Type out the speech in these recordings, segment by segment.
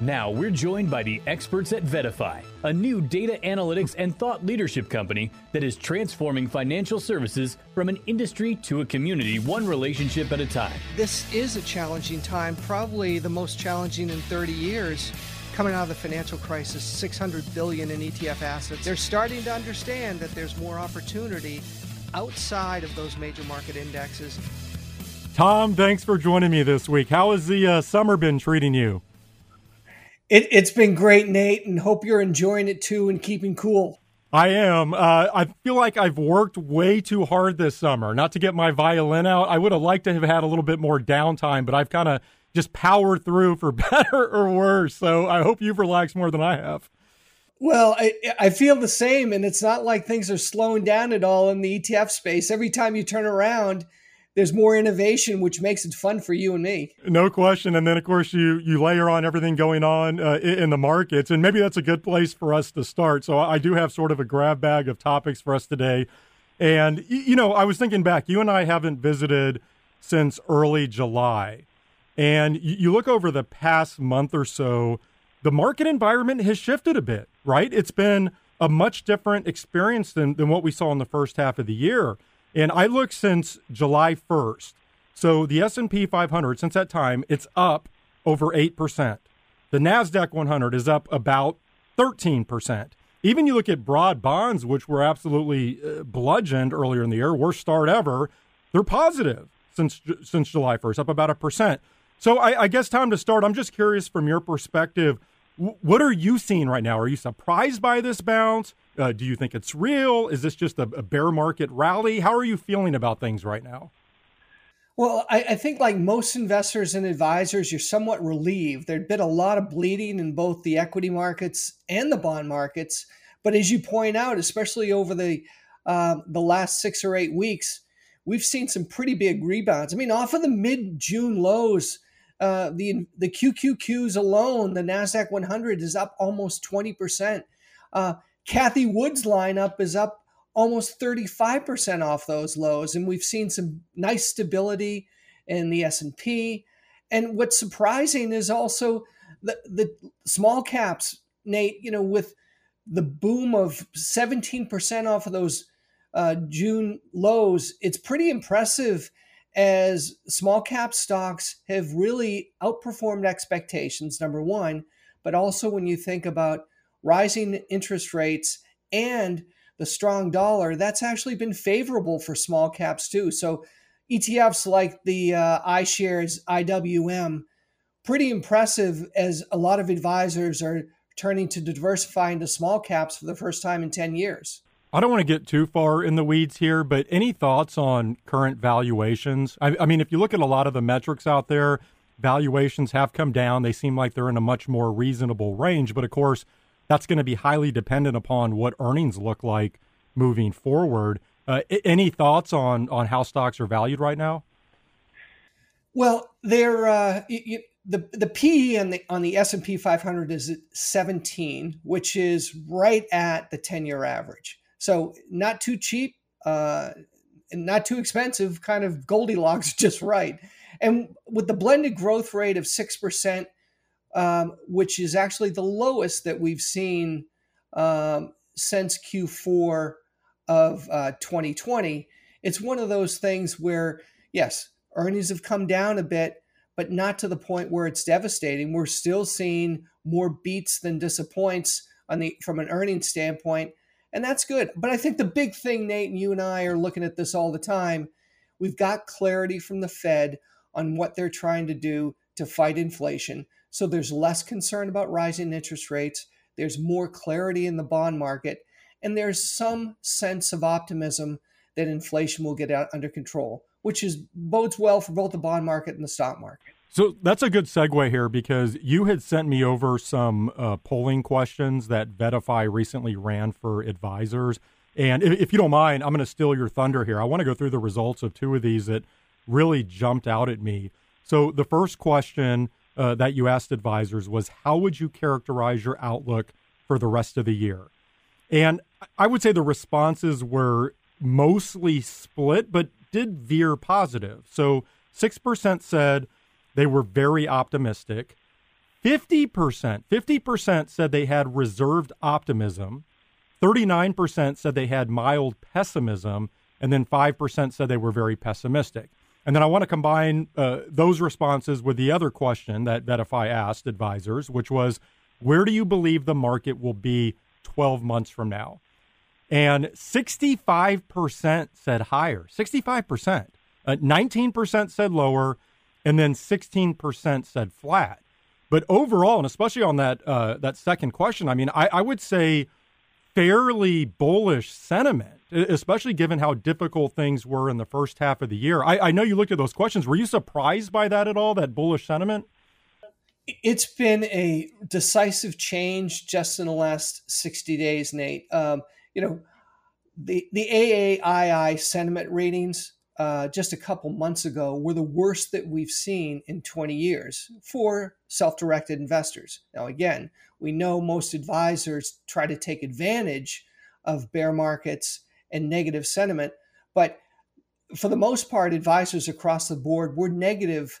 Now we're joined by the experts at VettaFi, a new data analytics and thought leadership company that is transforming financial services from an industry to a community, one relationship at a time. This is a challenging time, probably the most challenging in 30 years. Coming out of the financial crisis, 600 billion in ETF assets. They're starting to understand that there's more opportunity outside of those major market indexes. Tom, thanks for joining me this week. How has the uh, summer been treating you? It, has been great, Nate, and hope you're enjoying it too and keeping cool. I am. Uh, I feel like I've worked way too hard this summer. Not to get my violin out. I would have liked to have had a little bit more downtime, but I've kind of just powered through for better or worse. So I hope you've relaxed more than I have. Well, I, I feel the same, and it's not like things are slowing down at all in the ETF space. Every time you turn around, there's more innovation, which makes it fun for you and me. No question. And then, of course, you you layer on everything going on uh, in the markets, and maybe that's a good place for us to start. So I do have sort of a grab bag of topics for us today. And you know, I was thinking back. You and I haven't visited since early July, and you look over the past month or so. The market environment has shifted a bit, right? It's been a much different experience than, than what we saw in the first half of the year. And I look since July 1st. So the S&P 500 since that time, it's up over 8%. The Nasdaq 100 is up about 13%. Even you look at broad bonds which were absolutely uh, bludgeoned earlier in the year, worst start ever, they're positive since since July 1st, up about a percent. So I, I guess time to start. I'm just curious from your perspective, what are you seeing right now? Are you surprised by this bounce? Uh, do you think it's real? Is this just a, a, bear market rally? How are you feeling about things right now? Well, I, I, think, like most investors and advisors, you're somewhat relieved. There'd been a lot of bleeding in both the equity markets and the bond markets, but as you point out, especially over the uh, the last six or eight weeks, we've seen some pretty big rebounds. I mean, off of the mid June lows, uh, the the QQQs alone, the Nasdaq 100 is up almost 20 percent. Uh, Cathie Wood's lineup is up almost 35% off those lows and we've seen some nice stability in the S&P and what's surprising is also the, the small caps Nate you know with the boom of 17% off of those uh, June lows it's pretty impressive as small cap stocks have really outperformed expectations number 1 but also when you think about rising interest rates and the strong dollar, that's actually been favorable for small caps too. So ETFs like the uh, iShares IWM, pretty impressive as a lot of advisors are turning to diversify into small caps for the first time in 10 years. I don't want to get too far in the weeds here, but any thoughts on current valuations? I, I mean, if you look at a lot of the metrics out there, valuations have come down. They seem like they're in a much more reasonable range. But of course, that's going to be highly dependent upon what earnings look like moving forward. Uh, any thoughts on on how stocks are valued right now? Well, they're uh, the the PE on the on the S and P 500 is 17, which is right at the 10 year average. So not too cheap, uh, and not too expensive. Kind of Goldilocks, just right. And with the blended growth rate of six percent um, which is actually the lowest that we've seen um, since Q4 of uh, 2020. It's one of those things where, yes, earnings have come down a bit, but not to the point where it's devastating. We're still seeing more beats than disappoints on the from an earnings standpoint, and that's good. But I think the big thing, Nate, and you and I are looking at this all the time. We've got clarity from the Fed on what they're trying to do to fight inflation. So there's less concern about rising interest rates. There's more clarity in the bond market. And there's some sense of optimism that inflation will get out under control, which is bodes well for both the bond market and the stock market. So that's a good segue here because you had sent me over some uh, polling questions that VettaFi recently ran for advisors. And if, if you don't mind, I'm going to steal your thunder here. I want to go through the results of two of these that really jumped out at me. So the first question uh, that you asked advisors was how would you characterize your outlook for the rest of the year? And I would say the responses were mostly split, but did veer positive. So 6% said they were very optimistic. 50%, 50% said they had reserved optimism, 39% said they had mild pessimism, and then 5% said they were very pessimistic. And then I want to combine uh, those responses with the other question that VettaFi asked advisors, which was, where do you believe the market will be 12 months from now? And 65% said higher, 65%. Uh, 19% said lower, and then 16% said flat. But overall, and especially on that uh, that second question, I mean, I, I would say fairly bullish sentiment, especially given how difficult things were in the first half of the year. I, I know you looked at those questions. Were you surprised by that at all? That bullish sentiment? It's been a decisive change just in the last 60 days, Nate. Um, you know, the, the AAII sentiment ratings uh, just a couple months ago were the worst that we've seen in 20 years for self directed investors. Now, again, we know most advisors try to take advantage of bear markets and negative sentiment, but for the most part, advisors across the board were negative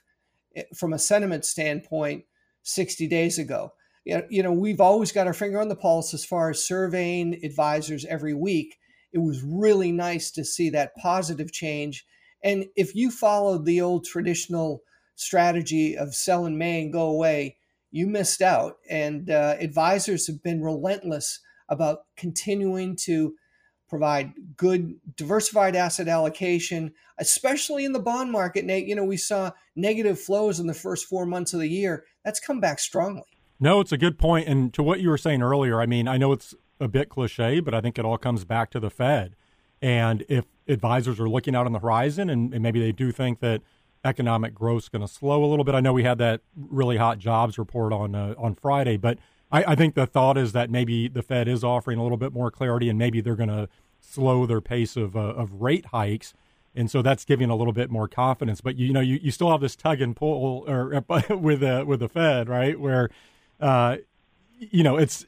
eh, from a sentiment standpoint 60 days ago. You know, we've always got our finger on the pulse as far as surveying advisors every week it was really nice to see that positive change. And if you followed the old traditional strategy of sell in May and go away, you missed out. And uh, advisors have been relentless about continuing to provide good diversified asset allocation, especially in the bond market. Nate, you know, we saw negative flows in the first four months of the year. That's come back strongly. No, it's a good point. And to what you were saying earlier, I mean, I know it's a bit cliche, but I think it all comes back to the Fed. And if advisors are looking out on the horizon and, and maybe they do think that economic growth is going to slow a little bit, I know we had that really hot jobs report on uh, on Friday, but I, I think the thought is that maybe the Fed is offering a little bit more clarity and maybe they're going to slow their pace of uh, of rate hikes. And so that's giving a little bit more confidence, but you know you, you still have this tug and pull or with uh, with the Fed, right? Where uh, you know it's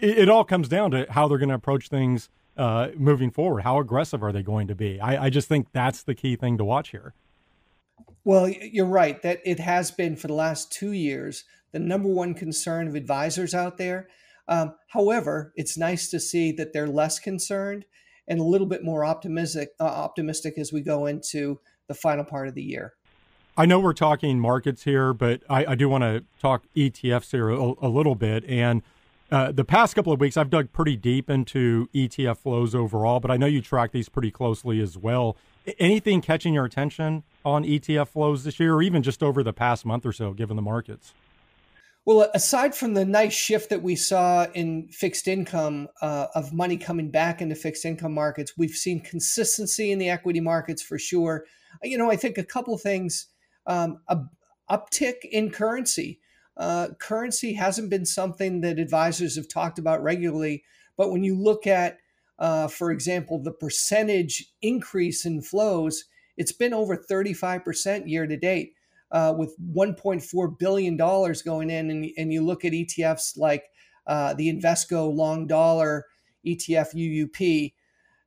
it, it all comes down to how they're going to approach things uh, moving forward. How aggressive are they going to be? I, I just think that's the key thing to watch here. Well, you're right that it has been for the last two years the number one concern of advisors out there. Um, however, it's nice to see that they're less concerned and a little bit more optimistic, uh, optimistic as we go into the final part of the year. I know we're talking markets here, but I, I do want to talk ETFs here a, a little bit. And uh, the past couple of weeks, I've dug pretty deep into ETF flows overall, but I know you track these pretty closely as well. Anything catching your attention on ETF flows this year, or even just over the past month or so, given the markets? Well, aside from the nice shift that we saw in fixed income uh, of money coming back into fixed income markets, we've seen consistency in the equity markets for sure. You know, I think a couple things, um, a uptick in currency uh, currency hasn't been something that advisors have talked about regularly. But when you look at, uh, for example, the percentage increase in flows, it's been over 35% year to date, uh, with $1.4 billion going in. And, and you look at ETFs like uh, the Invesco Long Dollar ETF UUP,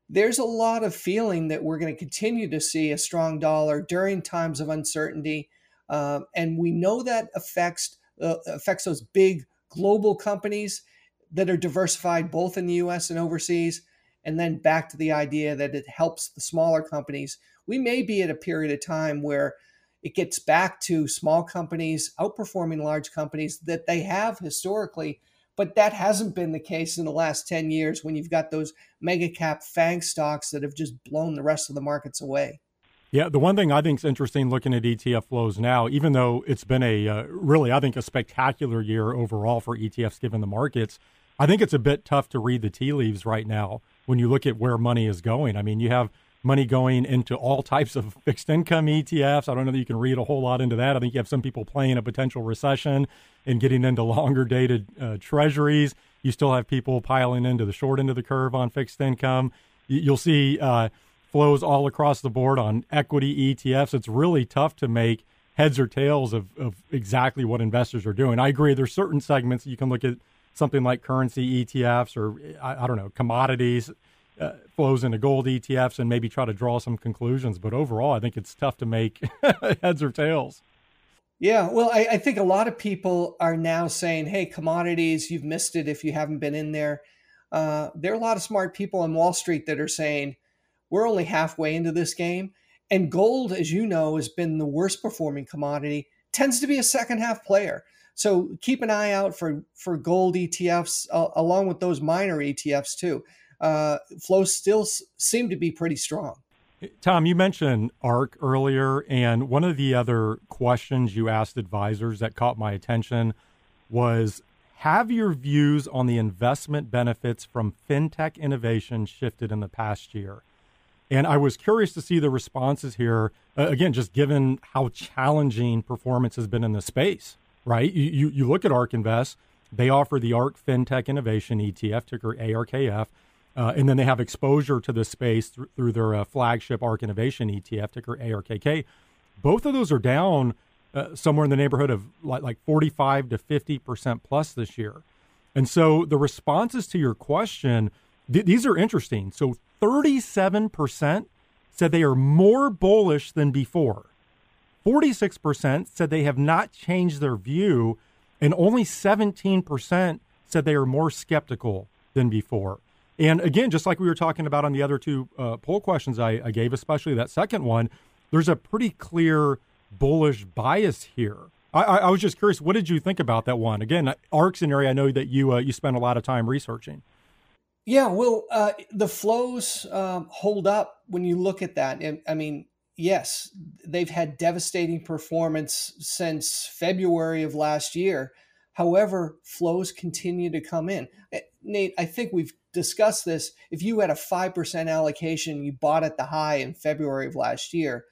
there's a lot of feeling that we're going to continue to see a strong dollar during times of uncertainty. Um, and we know that affects uh, affects those big global companies that are diversified both in the US and overseas. And then back to the idea that it helps the smaller companies. We may be at a period of time where it gets back to small companies outperforming large companies that they have historically. But that hasn't been the case in the last 10 years when you've got those mega cap FANG stocks that have just blown the rest of the markets away. Yeah, the one thing I think is interesting looking at ETF flows now, even though it's been a uh, really, I think, a spectacular year overall for ETFs given the markets, I think it's a bit tough to read the tea leaves right now when you look at where money is going. I mean, you have money going into all types of fixed income ETFs. I don't know that you can read a whole lot into that. I think you have some people playing a potential recession and getting into longer dated uh, treasuries. You still have people piling into the short end of the curve on fixed income. You'll see. Uh, flows all across the board on equity ETFs. It's really tough to make heads or tails of, of exactly what investors are doing. I agree. There's certain segments you can look at something like currency ETFs or I, I don't know commodities uh, flows into gold ETFs and maybe try to draw some conclusions. But overall, I think it's tough to make heads or tails. Yeah, well, I, I, think a lot of people are now saying, "Hey, commodities, you've missed it if you haven't been in there." Uh, there are a lot of smart people on Wall Street that are saying, "We're only halfway into this game," and gold, as you know, has been the worst performing commodity. Tends to be a second half player, so keep an eye out for for gold ETFs uh, along with those miner ETFs too. Uh, flows still s- seem to be pretty strong. Tom, you mentioned ARK earlier, and one of the other questions you asked advisors that caught my attention was Have your views on the investment benefits from fintech innovation shifted in the past year? And I was curious to see the responses here. Uh, again, just given how challenging performance has been in the space, right? You, you, you look at ARK Invest, they offer the ARK FinTech Innovation ETF, ticker ARKF. Uh, and then they have exposure to the space th- through their uh, flagship ARK Innovation ETF, ticker ARKK. Both of those are down uh, somewhere in the neighborhood of like, like 45 to 50% plus this year. And so the responses to your question, th- these are interesting. So 37% said they are more bullish than before. 46% said they have not changed their view, and only 17% said they are more skeptical than before. And again, just like we were talking about on the other two uh, poll questions I, I gave, especially that second one, there's a pretty clear bullish bias here. I, I, was just curious, what did you think about that one? Again, ARK's an area I know that you uh, you spent a lot of time researching. Yeah, well, uh, the flows um, hold up when you look at that. I mean, yes, they've had devastating performance since February of last year. However, flows continue to come in. Eh, Nate, I think we've discussed this. If you had a 5% allocation, you bought at the high in February of last year,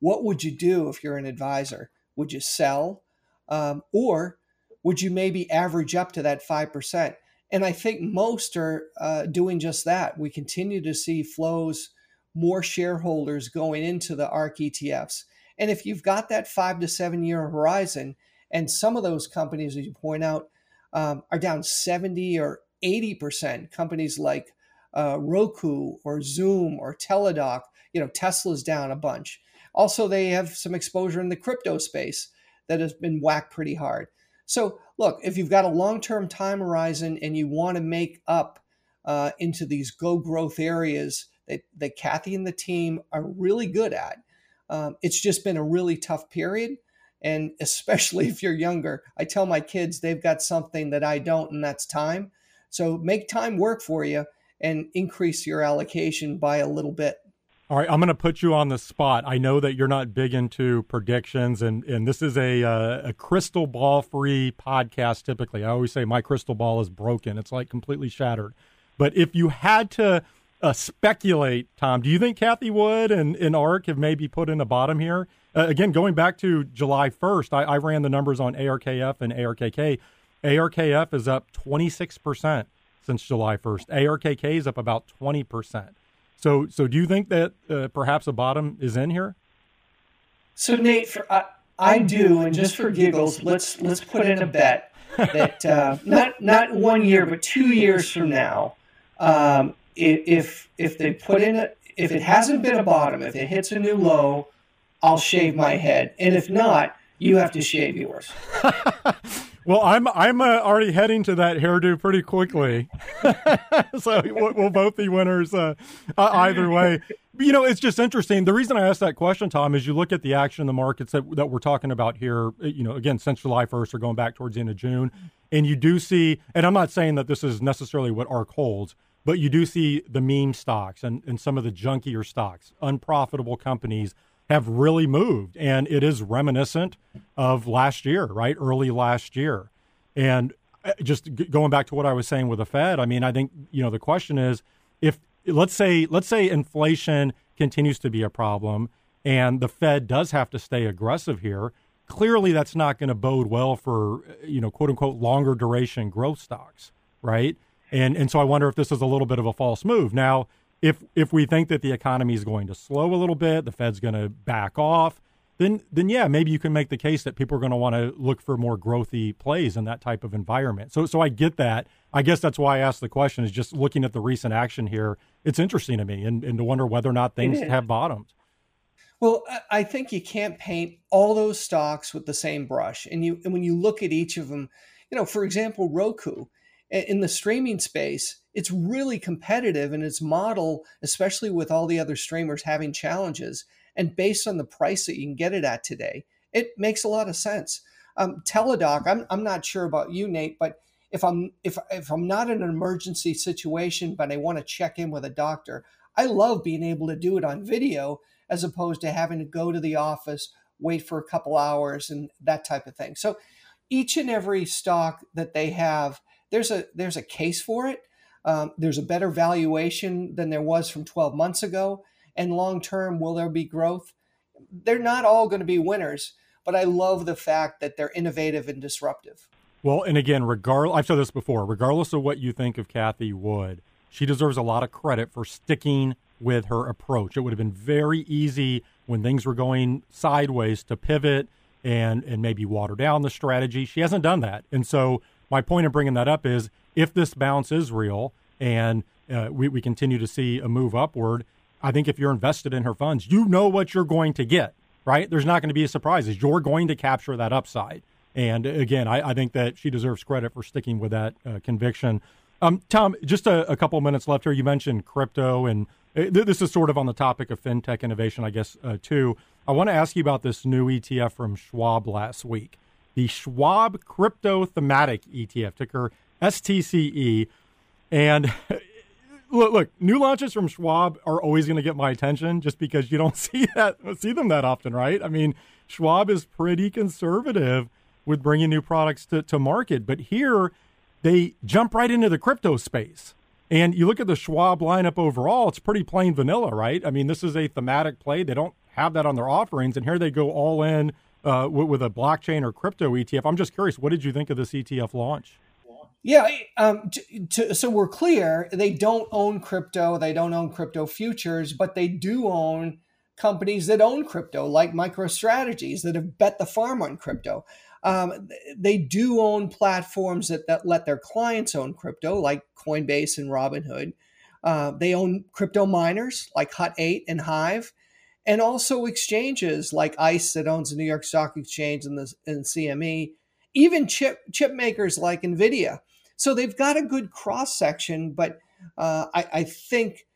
what would you do if you're an advisor? Would you sell? Um, or would you maybe average up to that 5%? And I think most are uh, doing just that. We continue to see flows, more shareholders going into the ARK ETFs. And if you've got that five to seven year horizon, and some of those companies, as you point out, um, are down 70 or 80%. Companies like uh, Roku or Zoom or Teladoc, you know, Tesla's down a bunch. Also, they have some exposure in the crypto space that has been whacked pretty hard. So, look, if you've got a long term time horizon and you want to make up uh, into these go growth areas that, that Cathie and the team are really good at, um, it's just been a really tough period. And especially if you're younger, I tell my kids they've got something that I don't, and that's time. So make time work for you and increase your allocation by a little bit. All right, I'm going to put you on the spot. I know that you're not big into predictions, and, and this is a uh, a crystal ball free podcast. Typically, I always say my crystal ball is broken; it's like completely shattered. But if you had to uh, speculate, Tom, do you think Cathie Wood and, and ARK have maybe put in a bottom here? Uh, again, going back to July 1st, I, I ran the numbers on ARKF and ARKK. ARKF is up 26% since July 1st. ARKK is up about 20%. So, so do you think that uh, perhaps a bottom is in here? So, Nate, for, I, I do, and just for giggles, let's let's put in a bet that uh, not not one year, but two years from now, um, if if they put in a if it hasn't been a bottom, if it hits a new low, I'll shave my head, and if not, you have to shave yours. Well, I'm I'm uh, already heading to that hairdo pretty quickly, so we'll, we'll, both be winners uh, uh, either way. You know, it's just interesting. The reason I asked that question, Tom, is you look at the action in the markets that that we're talking about here. You know, again, since July 1st or going back towards the end of June, and you do see. And I'm not saying that this is necessarily what ARK holds, but you do see the meme stocks and and some of the junkier stocks, unprofitable companies have really moved. And it is reminiscent of last year, right? Early last year. And uh, just going back to what I was saying with the Fed, I mean, I think, you know, the question is if let's say let's say inflation continues to be a problem and the Fed does have to stay aggressive here, clearly that's not going to bode well for, you know, quote unquote longer duration growth stocks, right? And and so I wonder if this is a little bit of a false move. Now, if if we think that the economy is going to slow a little bit, the Fed's going to back off, then then yeah, maybe you can make the case that people are going to want to look for more growthy plays in that type of environment. So so I get that. I guess that's why I asked the question is just looking at the recent action here. It's interesting to me and, and to wonder whether or not things have bottomed. Well, I think you can't paint all those stocks with the same brush. And you and when you look at each of them, you know, for example, Roku in the streaming space, it's really competitive in its model, especially with all the other streamers having challenges. And based on the price that you can get it at today, it makes a lot of sense. Um, Teladoc, I'm, I'm not sure about you, Nate, but if I'm if if I'm not in an emergency situation, but I want to check in with a doctor, I love being able to do it on video as opposed to having to go to the office, wait for a couple hours, and that type of thing. So each and every stock that they have, there's a there's a case for it. Um, there's a better valuation than there was from 12 months ago. And long term, will there be growth? They're not all going to be winners, but I love the fact that they're innovative and disruptive. Well, and again, regardless, I've said this before, regardless of what you think of Cathie Wood, she deserves a lot of credit for sticking with her approach. It would have been very easy when things were going sideways to pivot and and maybe water down the strategy. She hasn't done that, and so my point of bringing that up is if this bounce is real and uh, we, we continue to see a move upward, I think if you're invested in her funds, you know what you're going to get, right? There's not going to be a surprises. You're going to capture that upside. And again, I, I think that she deserves credit for sticking with that uh, conviction. Um, Tom, just a, a, couple minutes left here. You mentioned crypto, and uh, th- this is sort of on the topic of fintech innovation, I guess, uh, too. I want to ask you about this new ETF from Schwab last week, the Schwab Crypto Thematic ETF, ticker STCE. And look, look, new launches from Schwab are always going to get my attention just because you don't see that see them that often, right? I mean, Schwab is pretty conservative with bringing new products to, to market, but here they jump right into the crypto space. And you look at the Schwab lineup overall, it's pretty plain vanilla, right? I mean, this is a thematic play. They don't have that on their offerings, and here they go all in uh, with, a blockchain or crypto ETF. I'm just curious, what did you think of this ETF launch? Yeah, um, to, to, so we're clear, they don't own crypto, they don't own crypto futures, but they do own companies that own crypto, like MicroStrategies, that have bet the farm on crypto. Um, they do own platforms that, that let their clients own crypto, like Coinbase and Robinhood. Uh, they own crypto miners like Hut 8 and Hive, and also exchanges like ICE that owns the New York Stock Exchange and the and CME, even chip chip makers like Nvidia. So they've got a good cross section, but uh, I, I, think,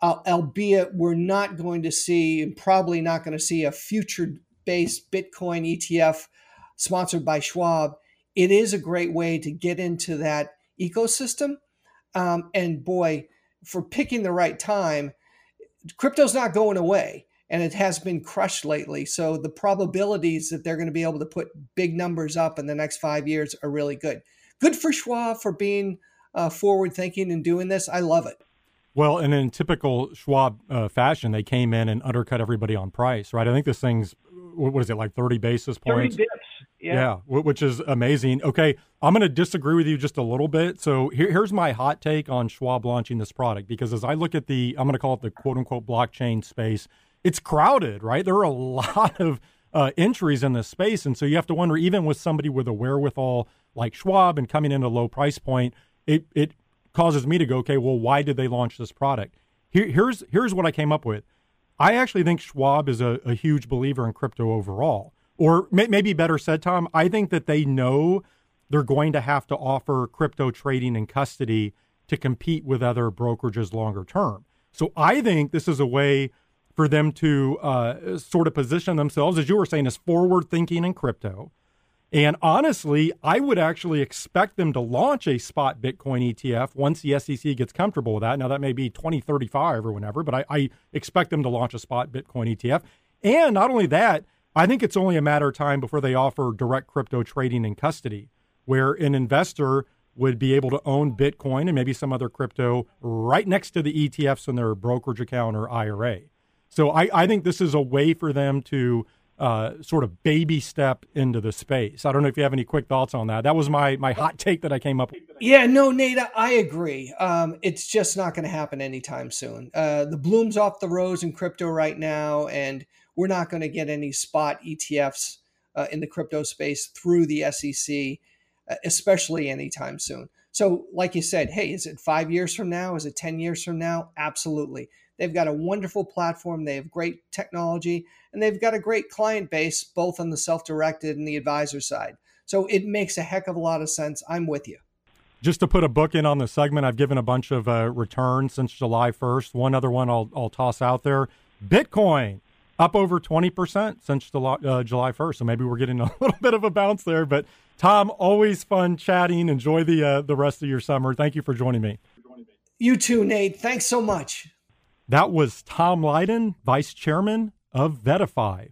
uh, albeit we're not going to see, and probably not going to see a future based Bitcoin ETF sponsored by Schwab, it is a great way to get into that ecosystem. Um, and boy, for picking the right time, crypto's not going away and it has been crushed lately. So the probabilities that they're going to be able to put big numbers up in the next five years are really good good for Schwab for being uh, forward thinking and doing this. I love it. Well, and in typical Schwab uh, fashion, they came in and undercut everybody on price, right? I think this thing's what is it like thirty basis points? 30 bips. Yeah. yeah, which is amazing. Okay, I'm going to disagree with you just a little bit. So here, here's my hot take on Schwab launching this product because as I look at the, I'm going to call it the quote unquote blockchain space, it's crowded, right? There are a lot of uh, entries in this space, and so you have to wonder, even with somebody with a wherewithal like Schwab and coming in a low price point, it it causes me to go, okay, well, why did they launch this product? Here, here's here's what I came up with. I actually think Schwab is a, a huge believer in crypto overall, or may, maybe better said, Tom, I think that they know they're going to have to offer crypto trading and custody to compete with other brokerages longer term. So I think this is a way for them to uh, sort of position themselves, as you were saying, as forward thinking in crypto and honestly, I would actually expect them to launch a spot Bitcoin ETF once the SEC gets comfortable with that. Now, that may be 2035 or whenever, but I, I expect them to launch a spot Bitcoin ETF. And not only that, I think it's only a matter of time before they offer direct crypto trading in custody, where an investor would be able to own Bitcoin and maybe some other crypto right next to the ETFs in their brokerage account or IRA. So I, I think this is a way for them to uh, sort of baby step into the space. I don't know if you have any quick thoughts on that. That was my my hot take that I came up with. Yeah, no, Nate, I agree. Um, it's just not going to happen anytime soon. Uh, the bloom's off the rose in crypto right now, and we're not going to get any spot ETFs uh, in the crypto space through the SEC, uh, especially anytime soon. So, like you said, hey, is it five years from now? Is it 10 years from now? Absolutely. They've got a wonderful platform. They have great technology and they've got a great client base, both on the self directed and the advisor side. So it makes a heck of a lot of sense. I'm with you. Just to put a book in on the segment, I've given a bunch of uh, returns since July 1st. One other one I'll, I'll toss out there Bitcoin up over 20% since July, uh, July 1st. So maybe we're getting a little bit of a bounce there. But Tom, always fun chatting. Enjoy the, uh, the rest of your summer. Thank you for joining me. You too, Nate. Thanks so much. That was Tom Lydon, Vice Chairman of VettaFi.